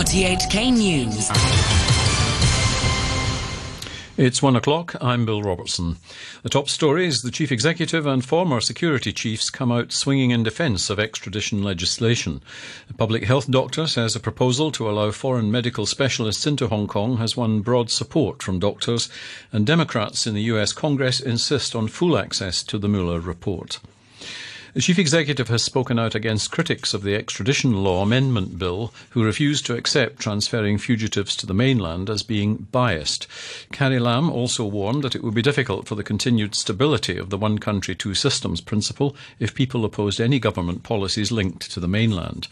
RTHK News. It's one o'clock. I'm Bill Robertson. The top story is the chief executive and former security chiefs come out swinging in defence of extradition legislation. A public health doctor says a proposal to allow foreign medical specialists into Hong Kong has won broad support from doctors, and Democrats in the US Congress insist on full access to the Mueller report. The chief executive has spoken out against critics of the extradition law amendment bill who refuse to accept transferring fugitives to the mainland as being biased. Carrie Lam also warned that it would be difficult for the continued stability of the one country, two systems principle if people opposed any government policies linked to the mainland.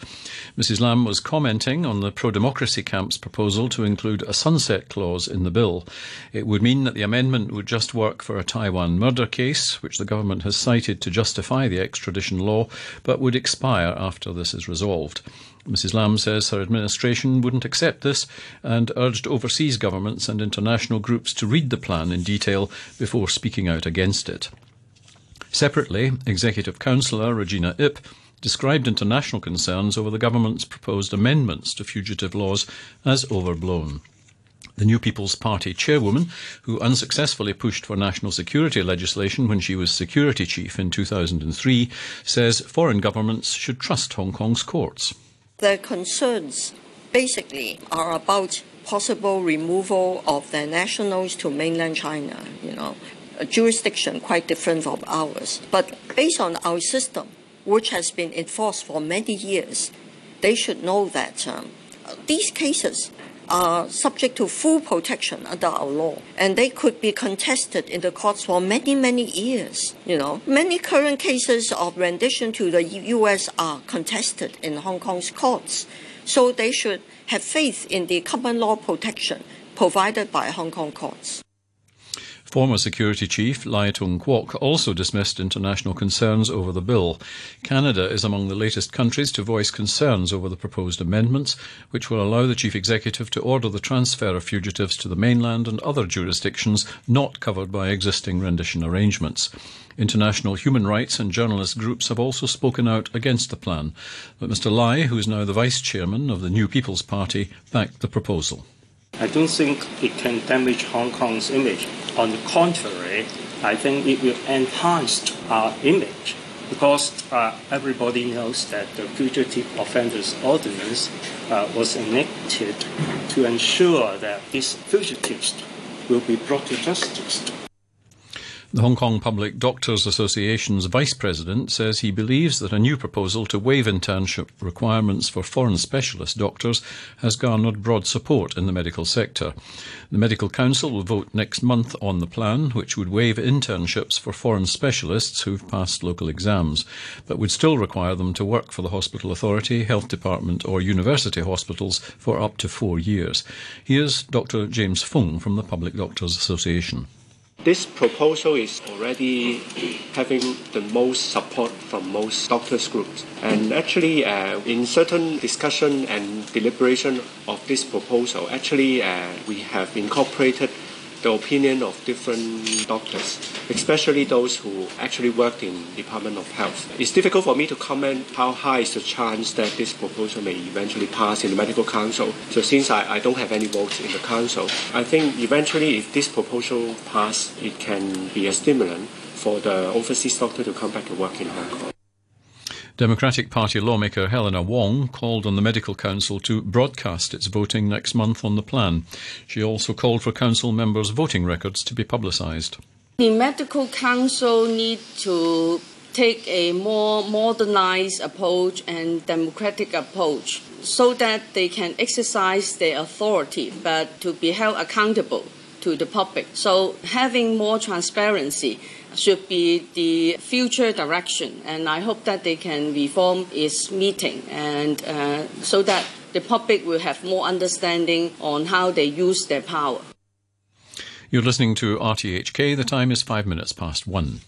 Mrs. Lam was commenting on the pro democracy camp's proposal to include a sunset clause in the bill. It would mean that the amendment would just work for a Taiwan murder case, which the government has cited to justify the extradition extradition law, but would expire after this is resolved. Mrs. Lam says her administration wouldn't accept this and urged overseas governments and international groups to read the plan in detail before speaking out against it. Separately, Executive Councillor Regina Ip described international concerns over the government's proposed amendments to fugitive laws as overblown. The New People's Party chairwoman, who unsuccessfully pushed for national security legislation when she was security chief in 2003, says foreign governments should trust Hong Kong's courts. Their concerns basically are about possible removal of their nationals to mainland China, you know, a jurisdiction quite different from ours. But based on our system, which has been enforced for many years, they should know that um, these cases are subject to full protection under our law, and they could be contested in the courts for many, many years. You know, many current cases of rendition to the U.S. are contested in Hong Kong's courts, so they should have faith in the common law protection provided by Hong Kong courts. Former Security Chief Lai Tung Kwok also dismissed international concerns over the bill. Canada is among the latest countries to voice concerns over the proposed amendments, which will allow the Chief Executive to order the transfer of fugitives to the mainland and other jurisdictions not covered by existing rendition arrangements. International human rights and journalist groups have also spoken out against the plan, but Mr Lai, who is now the Vice Chairman of the New People's Party, backed the proposal. I don't think it can damage Hong Kong's image. On the contrary, I think it will enhance our image because uh, everybody knows that the Fugitive Offenders Ordinance uh, was enacted to ensure that these fugitives will be brought to justice. The Hong Kong Public Doctors Association's vice president says he believes that a new proposal to waive internship requirements for foreign specialist doctors has garnered broad support in the medical sector. The Medical Council will vote next month on the plan, which would waive internships for foreign specialists who've passed local exams, but would still require them to work for the hospital authority, health department, or university hospitals for up to four years. Here's Dr. James Fung from the Public Doctors Association. This proposal is already having the most support from most doctors groups. And actually, uh, in certain discussion and deliberation of this proposal, actually uh, we have incorporated the opinion of different doctors, especially those who actually worked in Department of Health. It's difficult for me to comment how high is the chance that this proposal may eventually pass in the Medical Council. So since I, I don't have any votes in the Council, I think eventually if this proposal pass, it can be a stimulant for the overseas doctor to come back to work in Hong Kong. Democratic Party lawmaker Helena Wong called on the Medical Council to broadcast its voting next month on the plan. She also called for Council members' voting records to be publicised. The Medical Council need to take a more modernized approach and democratic approach so that they can exercise their authority but to be held accountable to the public. So having more transparency should be the future direction. And I hope that they can reform its meeting and uh, so that the public will have more understanding on how they use their power. You're listening to RTHK. The time is five minutes past one.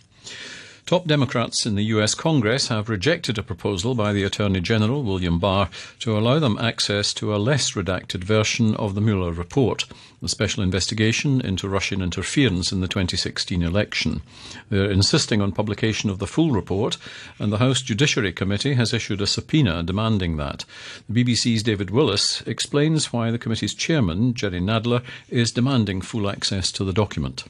Top Democrats in the US Congress have rejected a proposal by the Attorney General, William Barr, to allow them access to a less redacted version of the Mueller report, the special investigation into Russian interference in the 2016 election. They're insisting on publication of the full report, and the House Judiciary Committee has issued a subpoena demanding that. The BBC's David Willis explains why the committee's chairman, Jerry Nadler, is demanding full access to the document.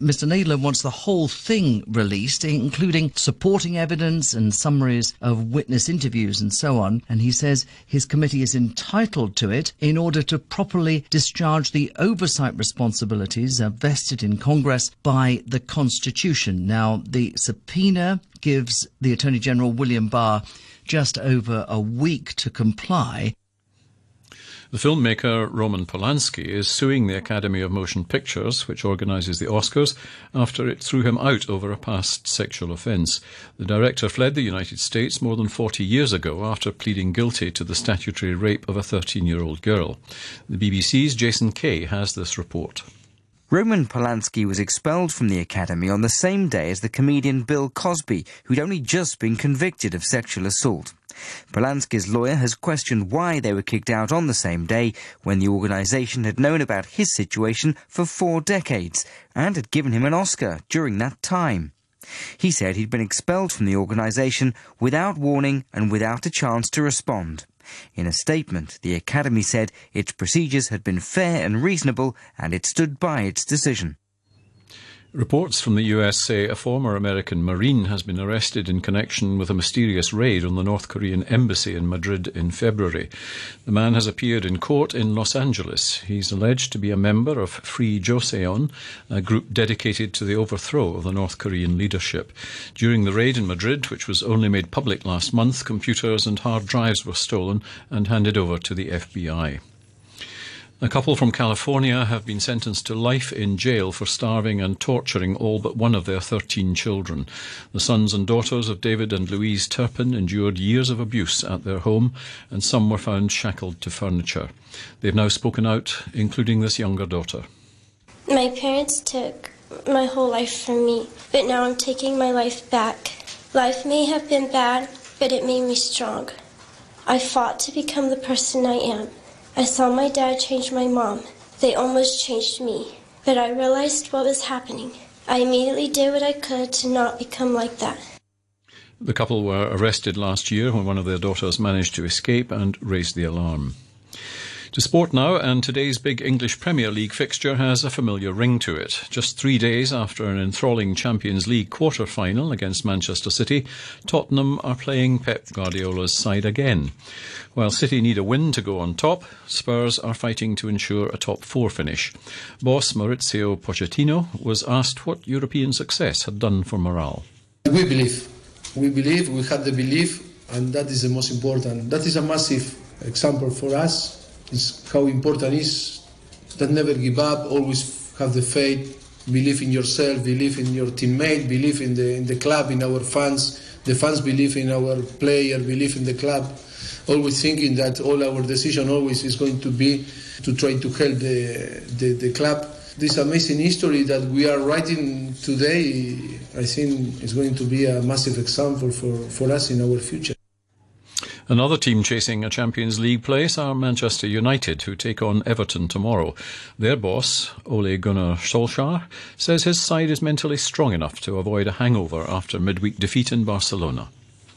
Mr. Nadler wants the whole thing released, including supporting evidence and summaries of witness interviews and so on. And he says his committee is entitled to it in order to properly discharge the oversight responsibilities uh, vested in Congress by the Constitution. Now, the subpoena gives the Attorney General William Barr just over a week to comply. The filmmaker Roman Polanski is suing the Academy of Motion Pictures, which organises the Oscars, after it threw him out over a past sexual offence. The director fled the United States more than 40 years ago after pleading guilty to the statutory rape of a 13 year old girl. The BBC's Jason Kay has this report. Roman Polanski was expelled from the Academy on the same day as the comedian Bill Cosby, who'd only just been convicted of sexual assault. Polanski's lawyer has questioned why they were kicked out on the same day when the organisation had known about his situation for four decades and had given him an Oscar during that time. He said he'd been expelled from the organisation without warning and without a chance to respond. In a statement, the Academy said its procedures had been fair and reasonable and it stood by its decision. Reports from the US say a former American Marine has been arrested in connection with a mysterious raid on the North Korean embassy in Madrid in February. The man has appeared in court in Los Angeles. He's alleged to be a member of Free Joseon, a group dedicated to the overthrow of the North Korean leadership. During the raid in Madrid, which was only made public last month, computers and hard drives were stolen and handed over to the FBI. A couple from California have been sentenced to life in jail for starving and torturing all but one of their 13 children. The sons and daughters of David and Louise Turpin endured years of abuse at their home, and some were found shackled to furniture. They've now spoken out, including this younger daughter. My parents took my whole life from me, but now I'm taking my life back. Life may have been bad, but it made me strong. I fought to become the person I am. I saw my dad change my mom. They almost changed me. But I realized what was happening. I immediately did what I could to not become like that. The couple were arrested last year when one of their daughters managed to escape and raised the alarm. To sport now, and today's big English Premier League fixture has a familiar ring to it. Just three days after an enthralling Champions League quarter final against Manchester City, Tottenham are playing Pep Guardiola's side again. While City need a win to go on top, Spurs are fighting to ensure a top four finish. Boss Mauricio Pochettino was asked what European success had done for morale. We believe. We believe, we have the belief, and that is the most important. That is a massive example for us how important is that never give up, always have the faith, believe in yourself, believe in your teammate, believe in the in the club, in our fans. The fans believe in our player, believe in the club. Always thinking that all our decision always is going to be to try to help the, the, the club. This amazing history that we are writing today, I think, is going to be a massive example for, for us in our future. Another team chasing a Champions League place are Manchester United, who take on Everton tomorrow. Their boss, Ole Gunnar Solskjaer, says his side is mentally strong enough to avoid a hangover after midweek defeat in Barcelona.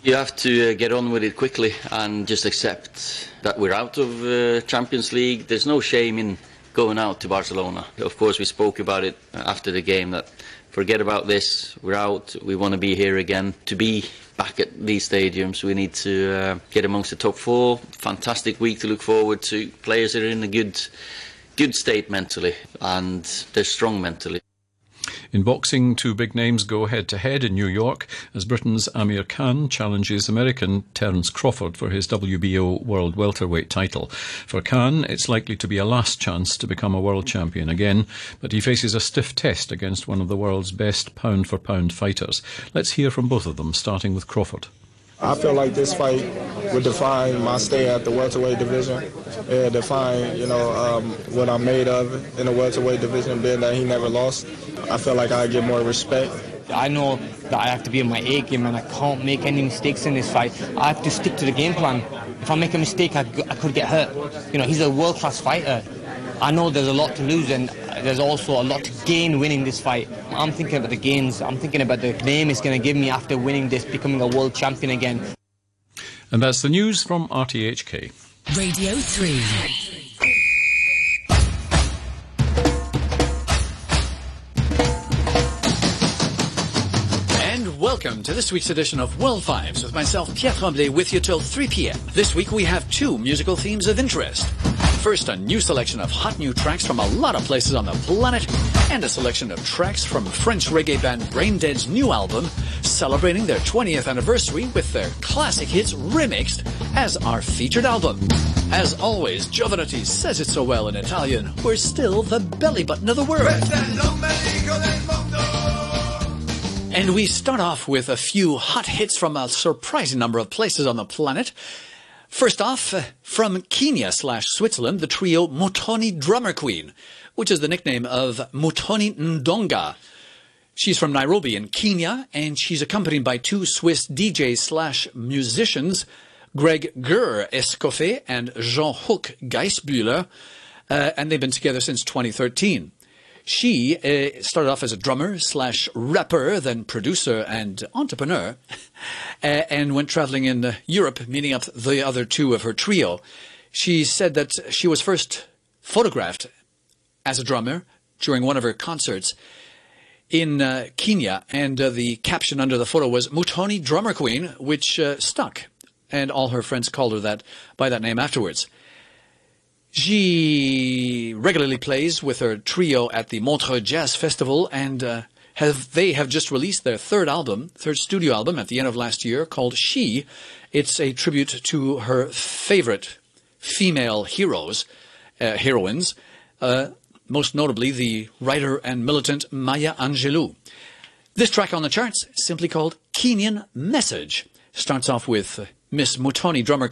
You have to uh, get on with it quickly and just accept that we're out of uh, Champions League. There's no shame in going out to Barcelona. Of course, we spoke about it after the game that forget about this, we're out, we want to be here again. To be back at these stadiums. We need to uh, get amongst the top four. Fantastic week to look forward to. Players are in a good, good state mentally, and they're strong mentally. In boxing, two big names go head to head in New York as Britain's Amir Khan challenges American Terence Crawford for his WBO World Welterweight title. For Khan, it's likely to be a last chance to become a world champion again, but he faces a stiff test against one of the world's best pound for pound fighters. Let's hear from both of them, starting with Crawford. I feel like this fight would define my stay at the welterweight division. It define, you know, um, what I'm made of in the welterweight division, being that he never lost. I feel like I get more respect I know that I have to be in my A game and I can't make any mistakes in this fight. I have to stick to the game plan. If I make a mistake, I, I could get hurt. You know, he's a world-class fighter. I know there's a lot to lose and there's also a lot to gain winning this fight. I'm thinking about the gains. I'm thinking about the name it's going to give me after winning this, becoming a world champion again. And that's the news from RTHK. Radio 3. Welcome to this week's edition of World Fives with myself, Pierre Tremblay, with you till 3 p.m. This week we have two musical themes of interest. First, a new selection of hot new tracks from a lot of places on the planet, and a selection of tracks from French reggae band Brain Dead's new album, celebrating their 20th anniversary with their classic hits remixed as our featured album. As always, Jovanotti says it so well in Italian, we're still the belly button of the world. And we start off with a few hot hits from a surprising number of places on the planet. First off, uh, from Kenya slash Switzerland, the trio Mutoni Drummer Queen, which is the nickname of Mutoni Ndonga. She's from Nairobi in Kenya, and she's accompanied by two Swiss DJs slash musicians, Greg Gur Escoffe and Jean-Luc Geisbühler, uh, and they've been together since 2013. She uh, started off as a drummer slash rapper, then producer and entrepreneur, uh, and went traveling in uh, Europe, meeting up the other two of her trio. She said that she was first photographed as a drummer during one of her concerts in uh, Kenya, and uh, the caption under the photo was Mutoni Drummer Queen, which uh, stuck, and all her friends called her that by that name afterwards. She regularly plays with her trio at the Montreux Jazz Festival and uh, have they have just released their third album, third studio album at the end of last year called She. It's a tribute to her favorite female heroes, uh, heroines, uh, most notably the writer and militant Maya Angelou. This track on the charts, simply called Kenyan Message, starts off with uh, Miss Mutoni drummer